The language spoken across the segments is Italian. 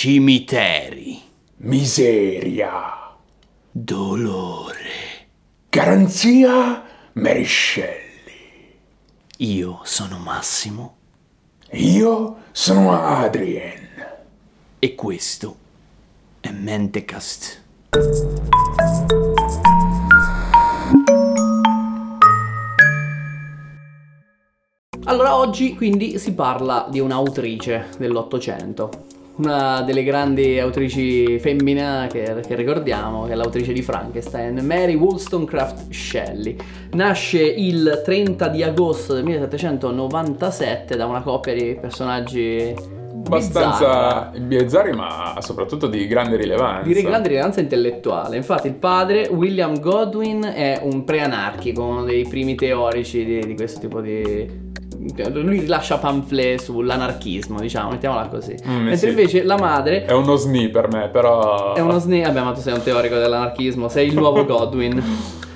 cimiteri, Miseria. dolore. Garanzia Mary Shelley. Io sono Massimo Io sono Adrien. e questo è Mentecast. Allora, oggi quindi si parla di un'autrice dell'Ottocento, una delle grandi autrici femmine che, che ricordiamo, che è l'autrice di Frankenstein, Mary Wollstonecraft Shelley. Nasce il 30 di agosto del 1797 da una coppia di personaggi abbastanza bizzarri, ma soprattutto di grande rilevanza. di grande rilevanza intellettuale. Infatti, il padre, William Godwin, è un preanarchico, uno dei primi teorici di, di questo tipo di. Lui rilascia pamphlet sull'anarchismo, diciamo, mettiamola così. Mm, Mentre sì. invece la madre È uno SNI per me, però... è uno SNI. Vabbè, ma tu sei un teorico dell'anarchismo, sei il nuovo Godwin.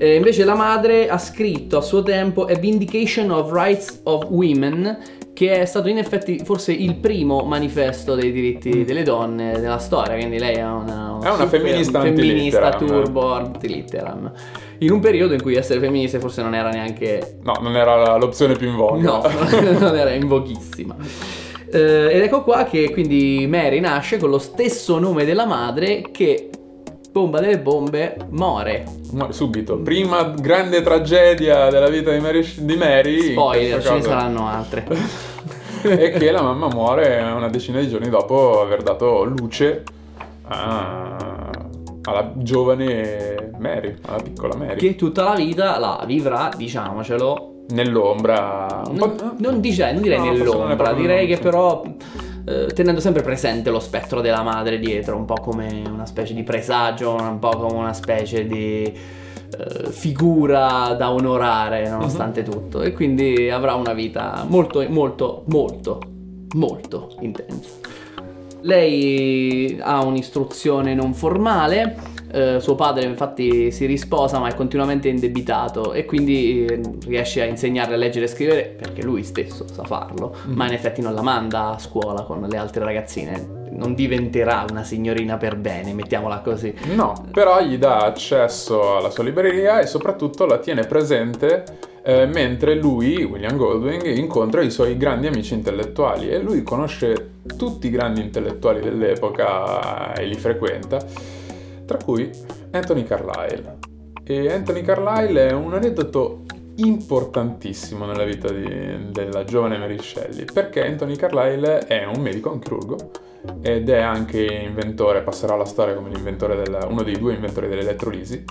E invece la madre ha scritto a suo tempo A Vindication of Rights of Women, che è stato in effetti forse il primo manifesto dei diritti delle donne della storia, quindi lei è una, È una femminista femminista turbo antilitteram. In un periodo in cui essere femministe forse non era neanche No, non era l'opzione più in voga. No, non era in voghissima. Eh, ed ecco qua che quindi Mary nasce con lo stesso nome della madre che, bomba delle bombe, muore. Ma subito. Prima grande tragedia della vita di Mary. Di Mary Spoiler, ce ne saranno altre. è che la mamma muore una decina di giorni dopo aver dato luce a- alla giovane Mary, alla piccola Mary. che tutta la vita la vivrà, diciamocelo, Nell'ombra. non, non dice- non direi No, nell'ombra, direi che però eh, tenendo sempre presente lo spettro della madre dietro, un po' come una specie di presagio, un po' come una specie di eh, figura da onorare nonostante Mhm. tutto e quindi avrà una vita molto molto molto molto intensa. Lei ha un'istruzione non formale, eh, suo padre infatti si risposa ma è continuamente indebitato e quindi eh, riesce a insegnarle a leggere e scrivere perché lui stesso sa farlo, ma in effetti non la manda a scuola con le altre ragazzine, non diventerà una signorina per bene, mettiamola così. No, però gli dà accesso alla sua libreria e soprattutto la tiene presente eh, mentre lui, William Goldwing, incontra i suoi grandi amici intellettuali e lui conosce tutti i grandi intellettuali dell'epoca e li frequenta, tra cui Anthony Carlyle. E Anthony Carlyle è un aneddoto importantissimo nella vita di- della giovane Mary Shelley, perché Anthony Carlyle è un medico, un chirurgo, ed è anche inventore, passerà alla storia come l'inventore del, uno dei due inventori dell'elettrolisi,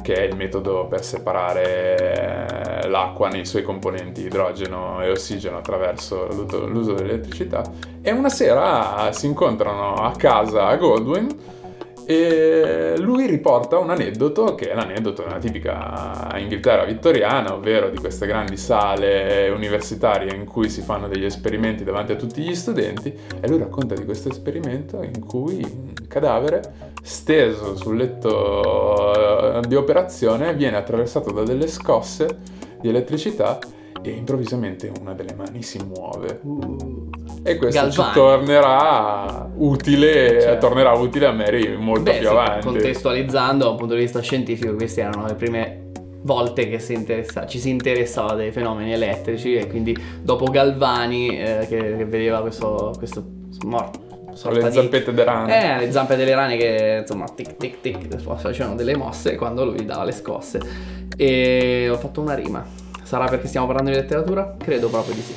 che è il metodo per separare eh, l'acqua nei suoi componenti idrogeno e ossigeno attraverso l'uso dell'elettricità. E una sera si incontrano a casa a Goldwyn e lui riporta un aneddoto che è l'aneddoto una tipica Inghilterra vittoriana, ovvero di queste grandi sale universitarie in cui si fanno degli esperimenti davanti a tutti gli studenti e lui racconta di questo esperimento in cui un cadavere steso sul letto eh, di operazione viene attraversato da delle scosse di elettricità e improvvisamente una delle mani si muove. E questo Galvani. ci tornerà utile, Certo. tornerà utile a Mary molto Beh, più sì, avanti. contestualizzando da un punto di vista scientifico, queste erano le prime volte che si interessa- ci si interessava dei fenomeni elettrici e quindi dopo Galvani eh, che, che vedeva questo, questo morto. Le zampette delle rane. Eh, le zampe delle rane che insomma tic tic tic facevano delle mosse quando lui dava le scosse. E ho fatto una rima. Sarà perché stiamo parlando di letteratura? Credo proprio di sì.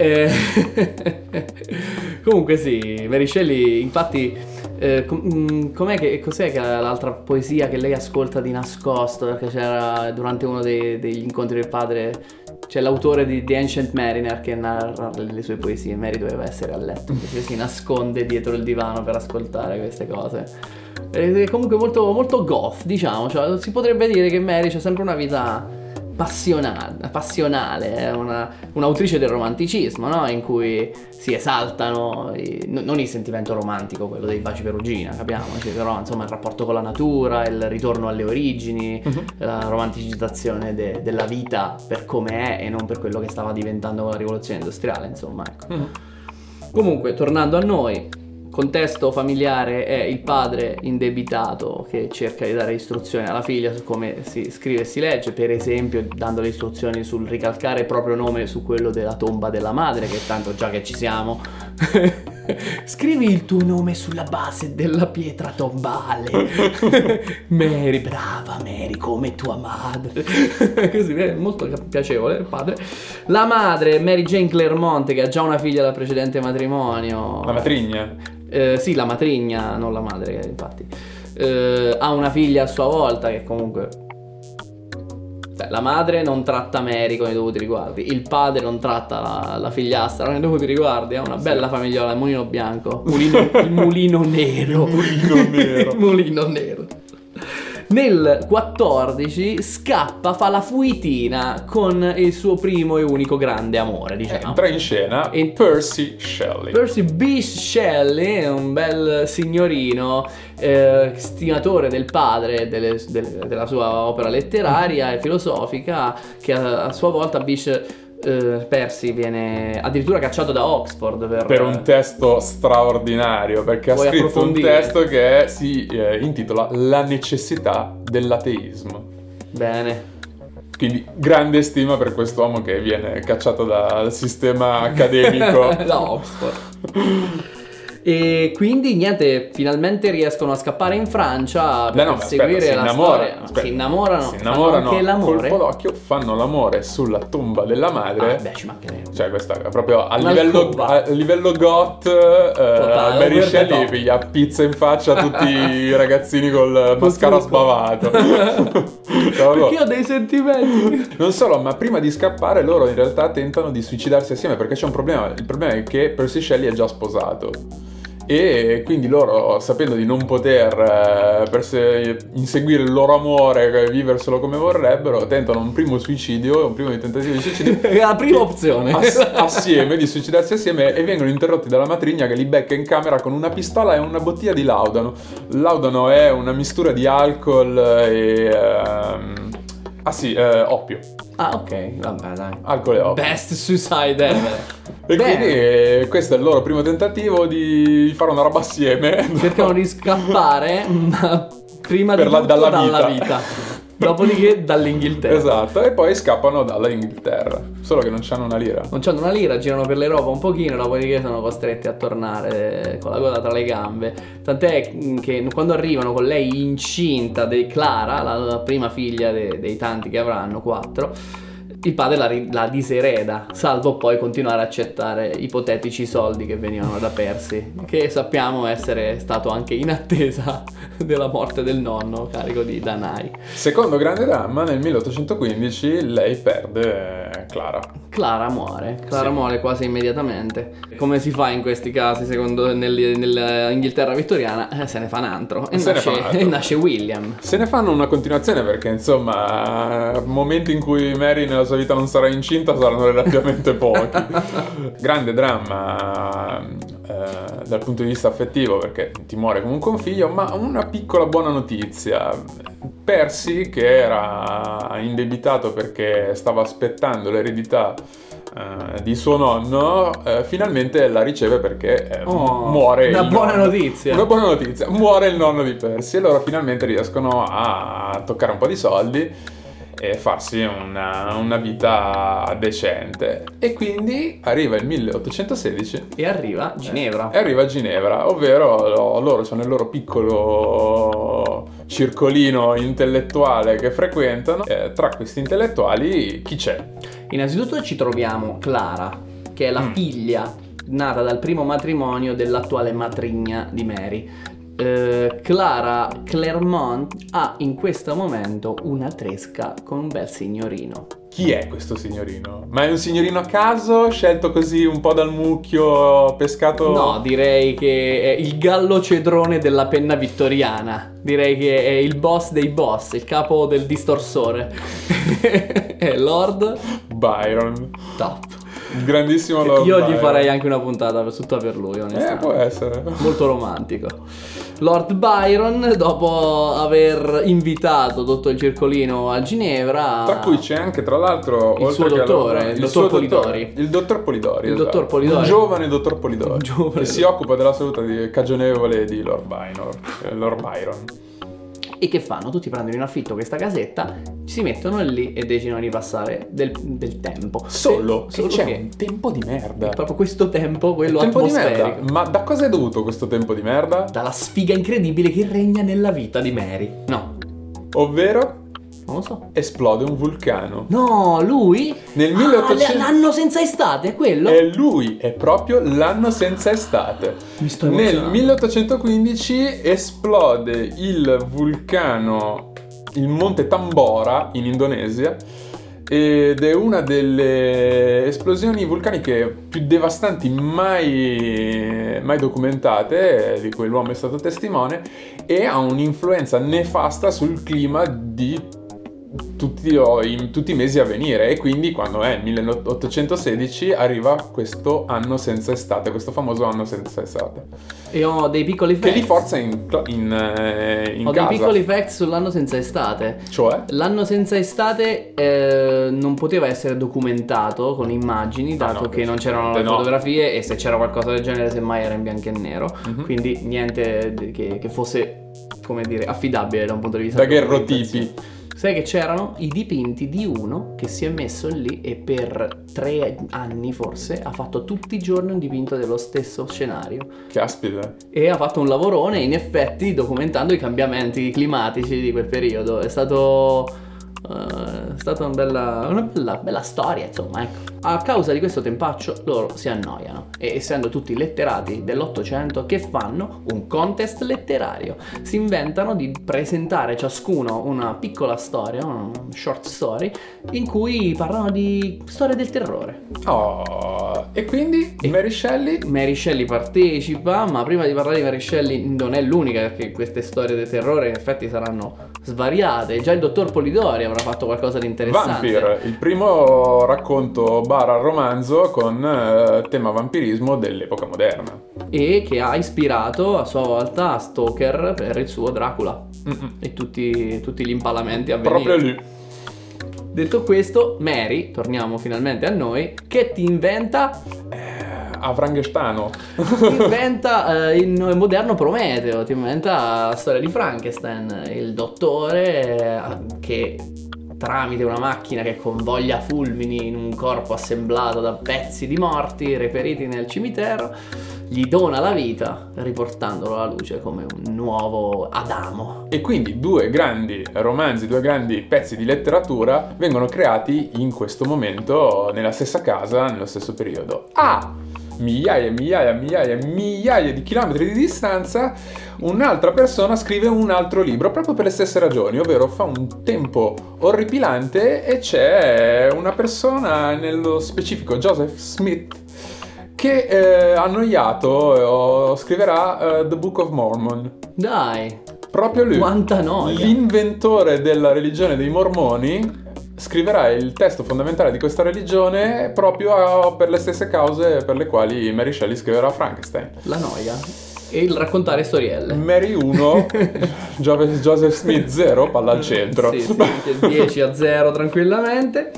Eh, Comunque sì, Shelley, infatti, eh, com- mm, che, cos'è che l'altra poesia che lei ascolta di nascosto? Perché c'era durante uno dei- degli incontri del padre, c'è l'autore di The Ancient Mariner che narra le sue poesie. Mary doveva essere a letto perché si nasconde dietro il divano per ascoltare queste cose. È comunque molto, molto goth, diciamo. Cioè, si potrebbe dire che Mary c'ha sempre una vita passionale, passionale è una, un'autrice del romanticismo, no? In cui si esaltano, i- no- non il sentimento romantico, quello dei baci perugina, capiamoci, però insomma il rapporto con la natura, il ritorno alle origini, la romanticizzazione de- della vita per come è e non per quello che stava diventando con la rivoluzione industriale, insomma, ecco. Mhm. Comunque, tornando a noi, contesto familiare è il padre indebitato che cerca di dare istruzioni alla figlia su come si scrive e si legge, per esempio dando le istruzioni sul ricalcare il proprio nome su quello della tomba della madre, che tanto già che ci siamo. Scrivi il tuo nome sulla base della pietra tombale. Mary, brava Mary, come tua madre. Così, è molto piacevole il padre. La madre, Mary Jane Clermont, che ha già una figlia dal precedente matrimonio. La matrigna. Eh, sì, la matrigna, non la madre, infatti. Eh, ha una figlia a sua volta che comunque... Cioè, la madre non tratta Mary con i dovuti riguardi, il padre non tratta la, la figliastra con i dovuti riguardi, è una bella famigliola, il mulino bianco, mulino, il mulino nero. mulino nero. il mulino nero. Nel 14 scappa, fa la fuitina con il suo primo e unico grande amore, diciamo. Entra in scena In- Percy Shelley. Percy B. Shelley un bel signorino, eh, stimatore del padre delle- delle- della sua opera letteraria e filosofica, che a, a sua volta Bish eh, Percy viene addirittura cacciato da Oxford per, per un testo straordinario perché ha scritto un testo che si eh, intitola La necessità dell'ateismo. Bene. Quindi grande stima per quest'uomo che viene cacciato dal sistema accademico. da Oxford. E quindi niente, finalmente riescono a scappare in Francia per Beh, no, seguire aspetta, la innamora- storia. aspetta. si innamorano, si innamorano anche l'amore. colpo d'occhio, fanno l'amore sulla tomba della madre. Ah, beh, ci mancherebbe. Cioè, questa è proprio a livello, a livello goth, eh, Mary Shelley piglia pizza in faccia a tutti i ragazzini col mascara sbavato. Perché ho dei sentimenti. Non solo, ma prima di scappare loro in realtà tentano di suicidarsi assieme perché c'è un problema. Il problema è che Percy Shelley è già sposato. E quindi loro, sapendo di non poter eh, perse- inseguire il loro amore e viverselo come vorrebbero, tentano un primo suicidio, un primo tentativo di suicidio. È la prima opzione. Ass- assieme, di suicidarsi assieme e vengono interrotti dalla matrigna che li becca in camera con una pistola e una bottiglia di laudano. Laudano è una mistura di alcol e... ehm, ah sì, eh, oppio. Ah, ok, vabbè, dai. Alcol e oppio. Best suicide ever. E Bene. quindi eh, questo è il loro primo tentativo di fare una roba assieme. Cercano di scappare, ma prima Per di la- tutto dalla dalla vita. vita. Dopodiché dall'Inghilterra. Esatto, e poi scappano dalla Inghilterra. Solo che non c'hanno una lira. Non c'hanno una lira, girano per l'Europa un pochino, dopodiché sono costretti a tornare con la coda tra le gambe. Tant'è che quando arrivano con lei incinta di Clara, la, la prima figlia de- dei tanti che avranno, quattro, il padre la, la disereda, salvo poi continuare a accettare ipotetici soldi che venivano da Percy, che sappiamo essere stato anche in attesa della morte del nonno, carico di danari. Secondo grande dramma, nel 1815 lei perde eh, Clara. Clara muore, Clara Sì. muore quasi immediatamente. Come si fa in questi casi, secondo nel- nell'Inghilterra vittoriana? Eh, se ne fa un altro. E nasce, fa un altro. e nasce William. Se ne fanno una continuazione perché, insomma, momenti in cui Mary nella sua vita non sarà incinta saranno relativamente pochi. Grande dramma eh, dal punto di vista affettivo perché ti muore comunque un figlio, ma una piccola buona notizia. Percy, che era indebitato perché stava aspettando l'eredità eh, di suo nonno, eh, finalmente la riceve perché eh, Oh, muore una buona nonno. notizia. Una buona notizia, muore il nonno di Percy e loro finalmente riescono a toccare un po' di soldi e farsi una, una vita decente. E quindi arriva il 1816 E arriva Ginevra. e arriva Ginevra, ovvero lo- loro sono il loro piccolo circolino intellettuale che frequentano. Eh, tra questi intellettuali chi c'è? Innanzitutto ci troviamo Clara, che è la Mm. figlia nata dal primo matrimonio dell'attuale matrigna di Mary. Eh, Clara Clermont ha in questo momento una tresca con un bel signorino. Chi è questo signorino? Ma è un signorino a caso, scelto così un po' dal mucchio, pescato... No, direi che è il gallo cedrone della penna vittoriana. Direi che è il boss dei boss, il capo del distorsore. è Lord Byron. Top. Il grandissimo Lord Io gli Byron. farei anche una puntata tutta per lui, Eh, onestamente. può essere. Molto romantico. Lord Byron, dopo aver invitato tutto il circolino a Ginevra, Tra cui c'è anche, tra l'altro, Il suo dottore, Lord- il dottor suo Polidori. dottore, il dottor Polidori. Il esatto. dottor Polidori. Un giovane dottor Polidori. Giovane che si occupa della salute di- cagionevole di Lord Byron. eh, Lord Byron. E che fanno? Tutti prendono in affitto questa casetta, si mettono lì e decidono di passare del, del tempo. Solo, Se- che c'è che un tempo di merda. è proprio questo tempo, quello tempo di atmosferico. merda. Ma da cosa è dovuto questo tempo di merda? Dalla sfiga incredibile che regna nella vita di Mary. No, Ovvero non lo so. esplode un vulcano. No, lui? Nel Ah, 1800 l'anno senza estate, è quello? E lui è proprio l'anno senza estate. Mi sto Nel emozionando. 1815 esplode il vulcano, il monte Tambora in Indonesia. Ed è una delle esplosioni vulcaniche più devastanti mai, mai documentate, di cui l'uomo è stato testimone, e ha un'influenza nefasta sul clima di tutti, in tutti i mesi a venire e quindi quando è il 1816 arriva questo anno senza estate, questo famoso anno senza estate, E ho dei piccoli che li facts. forza in, in, eh, in Ho casa. dei piccoli facts sull'anno senza estate. Cioè? L'anno senza estate eh, non poteva essere documentato con immagini, Ah, dato no, che non c'erano le no. fotografie e se c'era qualcosa del genere semmai era in bianco e nero. Mhm. Quindi niente di- che, che fosse, come dire, affidabile da un punto di vista Daguerrotipi. Sai che c'erano i dipinti di uno che si è messo lì e per tre anni forse ha fatto tutti i giorni un dipinto dello stesso scenario Caspita. e ha fatto un lavorone in effetti documentando i cambiamenti climatici di quel periodo. È stato. eh, è stata una bella, una bella, bella storia, insomma. Ecco. A causa di questo tempaccio loro si annoiano e essendo tutti letterati dell'Ottocento, che fanno? Un contest letterario. Si inventano di presentare ciascuno una piccola storia, una short story, in cui parlano di storie del terrore. Oh, e quindi Mary Shelley Mary Shelley partecipa, ma prima di parlare di Mary Shelley non è l'unica perché queste storie del terrore in effetti saranno svariate. Già il dottor Polidori avrà fatto qualcosa di interessante. Vampire, il primo racconto barra romanzo con eh, tema vampirismo dell'epoca moderna. E che ha ispirato a sua volta Stoker per il suo Dracula Mm-mm. e tutti, tutti gli impalamenti a venire. Proprio lì. Detto questo, Mary, torniamo finalmente a noi, che ti inventa Eh, a ti inventa eh, il moderno Prometeo, ti inventa la storia di Frankenstein, il dottore eh, che tramite una macchina che convoglia fulmini in un corpo assemblato da pezzi di morti reperiti nel cimitero, gli dona la vita riportandolo alla luce come un nuovo Adamo. E quindi due grandi romanzi, due grandi pezzi di letteratura vengono creati in questo momento nella stessa casa, nello stesso periodo. A migliaia e migliaia e migliaia e migliaia di chilometri di distanza, un'altra persona scrive un altro libro proprio per le stesse ragioni, ovvero fa un tempo orripilante e c'è una persona, nello specifico Joseph Smith, che eh, annoiato eh, scriverà eh, The Book of Mormon. Dai, Proprio lui. quanta noia! L'inventore della religione dei mormoni scriverà il testo fondamentale di questa religione proprio a- per le stesse cause per le quali Mary Shelley scriverà Frankenstein. La noia. E il raccontare storielle. Mary 1, Joseph Smith 0, palla al centro. Sì, sì, che 10 a 0 tranquillamente.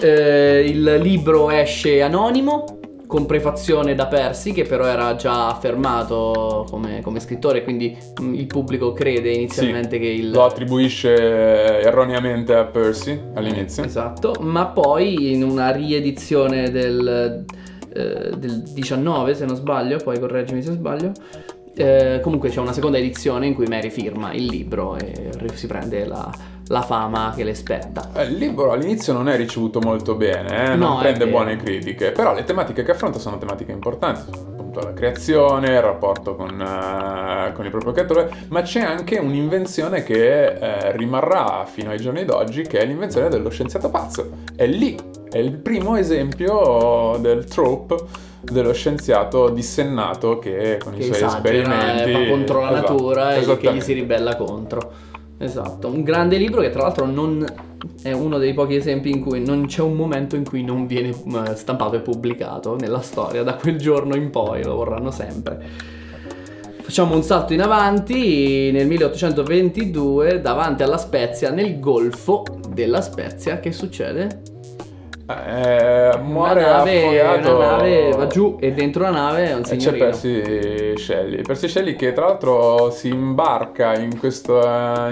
Eh, il libro esce anonimo con prefazione da Percy che però era già affermato come, come scrittore quindi il pubblico crede inizialmente che il... Lo attribuisce erroneamente a Percy all'inizio. Esatto, ma poi in una riedizione del, eh, del 19 se non sbaglio, poi correggimi se sbaglio, eh, comunque c'è una seconda edizione in cui Mary firma il libro e si prende la, la fama che le spetta. Eh, Il libro all'inizio non è ricevuto molto bene, eh, No, non è prende buone critiche, però le tematiche che affronta sono tematiche importanti, appunto la creazione, il rapporto con, eh, con il proprio creatore, ma c'è anche un'invenzione che eh, rimarrà fino ai giorni d'oggi, che è l'invenzione dello scienziato pazzo. È lì, è il primo esempio del trope dello scienziato dissennato che con Che i suoi esagera, esperimenti va contro la Esatto, natura e che gli si ribella contro. Esatto, un grande libro che tra l'altro non è uno dei pochi esempi in cui non c'è un momento in cui non viene eh, stampato e pubblicato nella storia, da quel giorno in poi lo vorranno sempre. Facciamo un salto in avanti, nel 1822 davanti alla Spezia, nel golfo della Spezia, che succede? Eh, muore una nave, affogato una nave va giù e dentro la nave è un E c'è signorino. Percy Shelley. Percy Shelley che tra l'altro si imbarca in questo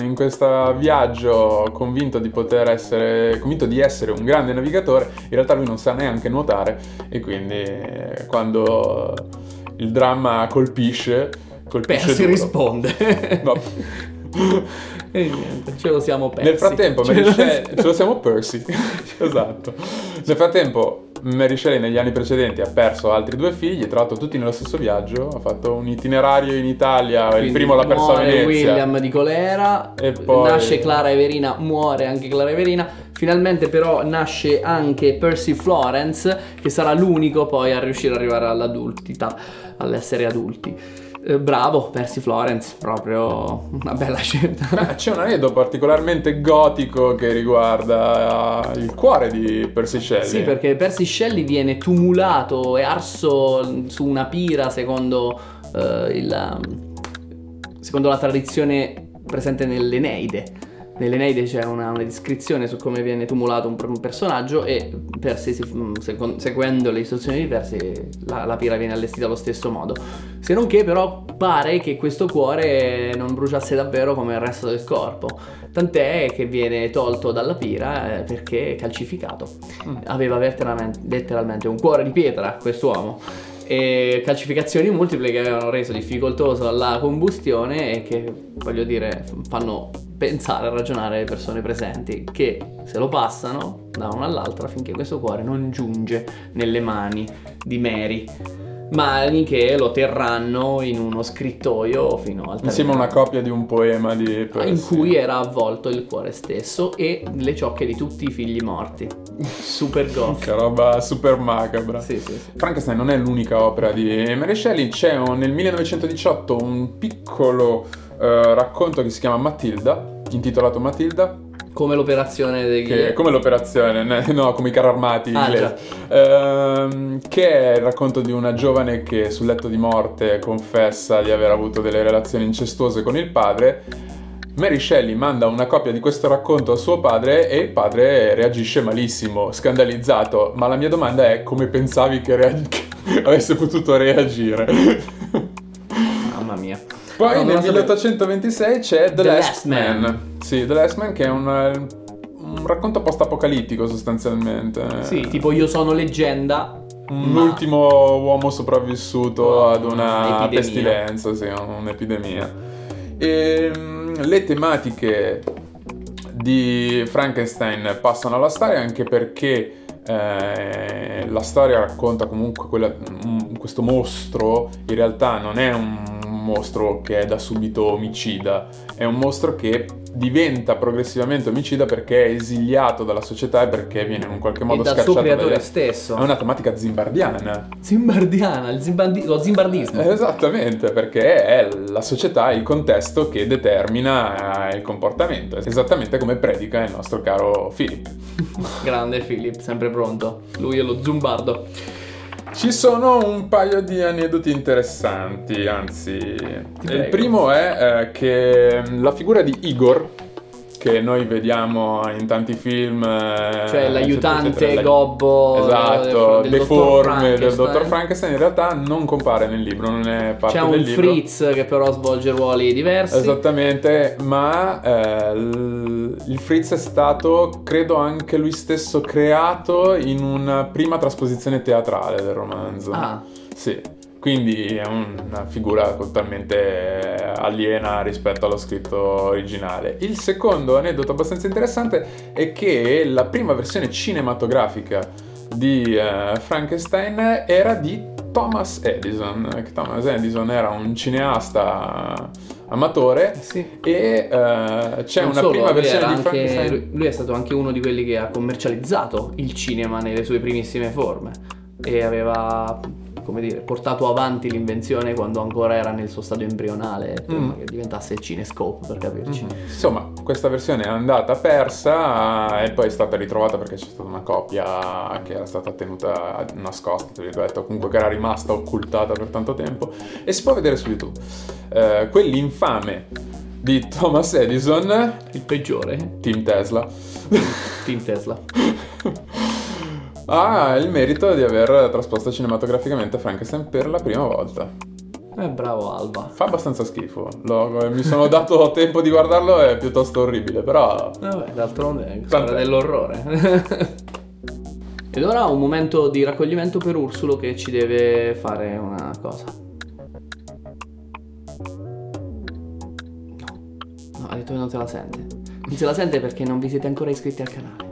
in questo viaggio convinto di poter essere, convinto di essere un grande navigatore, in realtà lui non sa neanche nuotare e quindi eh, quando il dramma colpisce, colpisce Percy duro. risponde. No. e niente, ce lo siamo persi. Nel frattempo, Ce lo Shelley, ce lo siamo persi. esatto. Nel frattempo, Mary Shelley negli anni precedenti ha perso altri due figli, tra l'altro tutti nello stesso viaggio. Ha fatto un itinerario in Italia, il Quindi primo l'ha perso a Venezia. William di colera, E poi- nasce Clara Everina, muore anche Clara Everina. Finalmente però nasce anche Percy Florence, che sarà l'unico poi a riuscire ad arrivare all'adultità, all'essere adulti. Eh, bravo Percy Florence, proprio una bella scelta. Beh, c'è un aneddoto particolarmente gotico che riguarda il cuore di Percy Shelley. Sì, perché Percy Shelley viene tumulato e arso su una pira secondo, eh, il, secondo la tradizione presente nell'Eneide. Nell'Eneide c'è una, una descrizione su come viene tumulato un, un personaggio e Percy, si- mm, seco- seguendo le istruzioni di Percy, la, la pira viene allestita allo stesso modo. Se non che però pare che questo cuore non bruciasse davvero come il resto del corpo. Tant'è che viene tolto dalla pira eh, perché calcificato. Mm. Aveva letteralmente, letteralmente un cuore di pietra quest'uomo. E calcificazioni multiple che avevano reso difficoltosa la combustione e che, voglio dire, fanno pensare, ragionare le persone presenti che se lo passano da una all'altra finché questo cuore non giunge nelle mani di Mary. Mani che lo terranno in uno scrittoio fino al Insieme a una copia di un poema di Percy. in cui era avvolto il cuore stesso e le ciocche di tutti i figli morti. Super goth. Che roba super macabra. Sì, sì, sì. Frankenstein non è l'unica opera di Mary Shelley, c'è un- nel 1918 un piccolo eh, racconto che si chiama Matilda, intitolato Matilda, Come l'operazione dei... che come l'operazione, ne- no, come i carri armati Ah, inglesi, Ehm, che è il racconto di una giovane che sul letto di morte confessa di aver avuto delle relazioni incestuose con il padre. Mary Shelley manda una copia di questo racconto a suo padre e il padre reagisce malissimo, scandalizzato. Ma la mia domanda è come pensavi che, rea- che avesse potuto reagire? Mamma mia. Poi No, nel la sapevo. 1826 c'è The, The Last, Last Man. Man. Sì, The Last Man che è un, un racconto post-apocalittico sostanzialmente. Sì, tipo io sono leggenda. Un ma- ultimo uomo sopravvissuto Oh, ad una un'epidemia. pestilenza, sì, un'epidemia. E mm, le tematiche di Frankenstein passano alla storia anche perché eh, la storia racconta comunque quella- mm, questo mostro, in realtà non è un mostro che è da subito omicida, è un mostro che diventa progressivamente omicida perché è esiliato dalla società e perché viene in un qualche E modo dal suo scacciato creatore dagli- stesso. È una tematica zimbardiana. Zimbardiana, il zimbandi- lo zimbardismo. Eh, Esattamente, perché è la società, il contesto che determina eh, il comportamento, esattamente come predica il nostro caro Philip. Grande Philip, sempre pronto. Lui è lo zumbardo. Ci sono un paio di aneddoti interessanti, anzi, il primo è eh, che la figura di Igor, che noi vediamo in tanti film, eh, Cioè l'aiutante eccetera, eccetera, gobbo Esatto, del, del deforme dottor del dottor Frankenstein. In realtà non compare nel libro, non è parte C'è del un libro. Fritz che però svolge ruoli diversi. Esattamente, ma eh, il Fritz è stato, credo anche lui stesso, creato in una prima trasposizione teatrale del romanzo. Ah, Sì, quindi è una figura totalmente eh, aliena rispetto allo scritto originale. Il secondo aneddoto abbastanza interessante è che la prima versione cinematografica di eh, Frankenstein era di Thomas Edison. che Thomas Edison era un cineasta amatore sì. e eh, c'è Non una solo, prima versione di anche- Frankenstein. lui è stato anche uno di quelli che ha commercializzato il cinema nelle sue primissime forme e aveva come dire, portato avanti l'invenzione quando ancora era nel suo stadio embrionale, prima Mm. che diventasse il Cinescope, per capirci. Insomma, questa versione è andata persa e poi è stata ritrovata perché c'è stata una copia che era stata tenuta nascosta, tra virgolette, o comunque che era rimasta occultata per tanto tempo e si può vedere su YouTube. Eh, quell'infame di Thomas Edison, Il peggiore, Team Tesla, Team Tesla. ha il merito di aver trasposto cinematograficamente Frankenstein per la prima volta. Eh, bravo Alba. Fa abbastanza schifo, Lo- mi sono dato tempo di guardarlo, è piuttosto orribile, però... Vabbè, d'altronde è Tant'è. dell'orrore. Ed ora un momento di raccoglimento per Ursulo che ci deve fare una cosa. No, no, ha detto che non se la sente. Non se la sente perché non vi siete ancora iscritti al canale.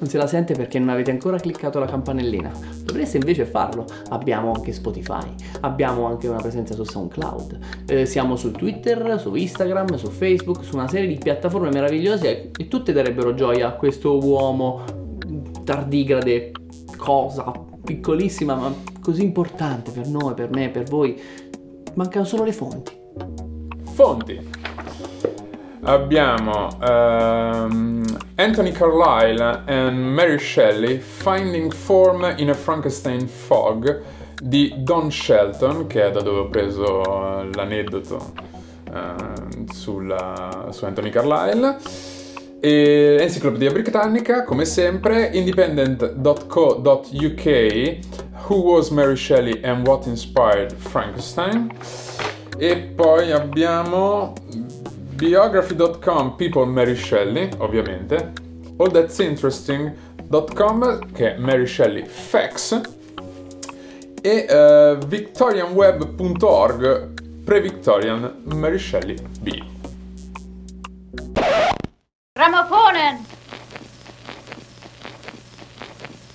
Non se la sente perché non avete ancora cliccato la campanellina. Dovreste invece farlo. Abbiamo anche Spotify, abbiamo anche una presenza su SoundCloud. Eh, siamo su Twitter, su Instagram, su Facebook, su una serie di piattaforme meravigliose e tutte darebbero gioia a questo uomo tardigrade, cosa piccolissima ma così importante per noi, per me, per voi. Mancano solo le fonti. Fonti. Abbiamo ehm, Anthony Carlyle and Mary Shelley Finding Form in a Frankenstein Fog di Don Shelton, che è da dove ho preso eh, l'aneddoto ehm, sulla- su Anthony Carlyle. E Enciclopedia Britannica, come sempre, independent.co.uk Who was Mary Shelley and what inspired Frankenstein? E poi abbiamo Biography.com People Mary Shelley, ovviamente. All That's Interesting.com che è Mary Shelley Facts. E eh, uh, victorianweb.org Pre-Victorian Mary Shelley B. Ramaphonen!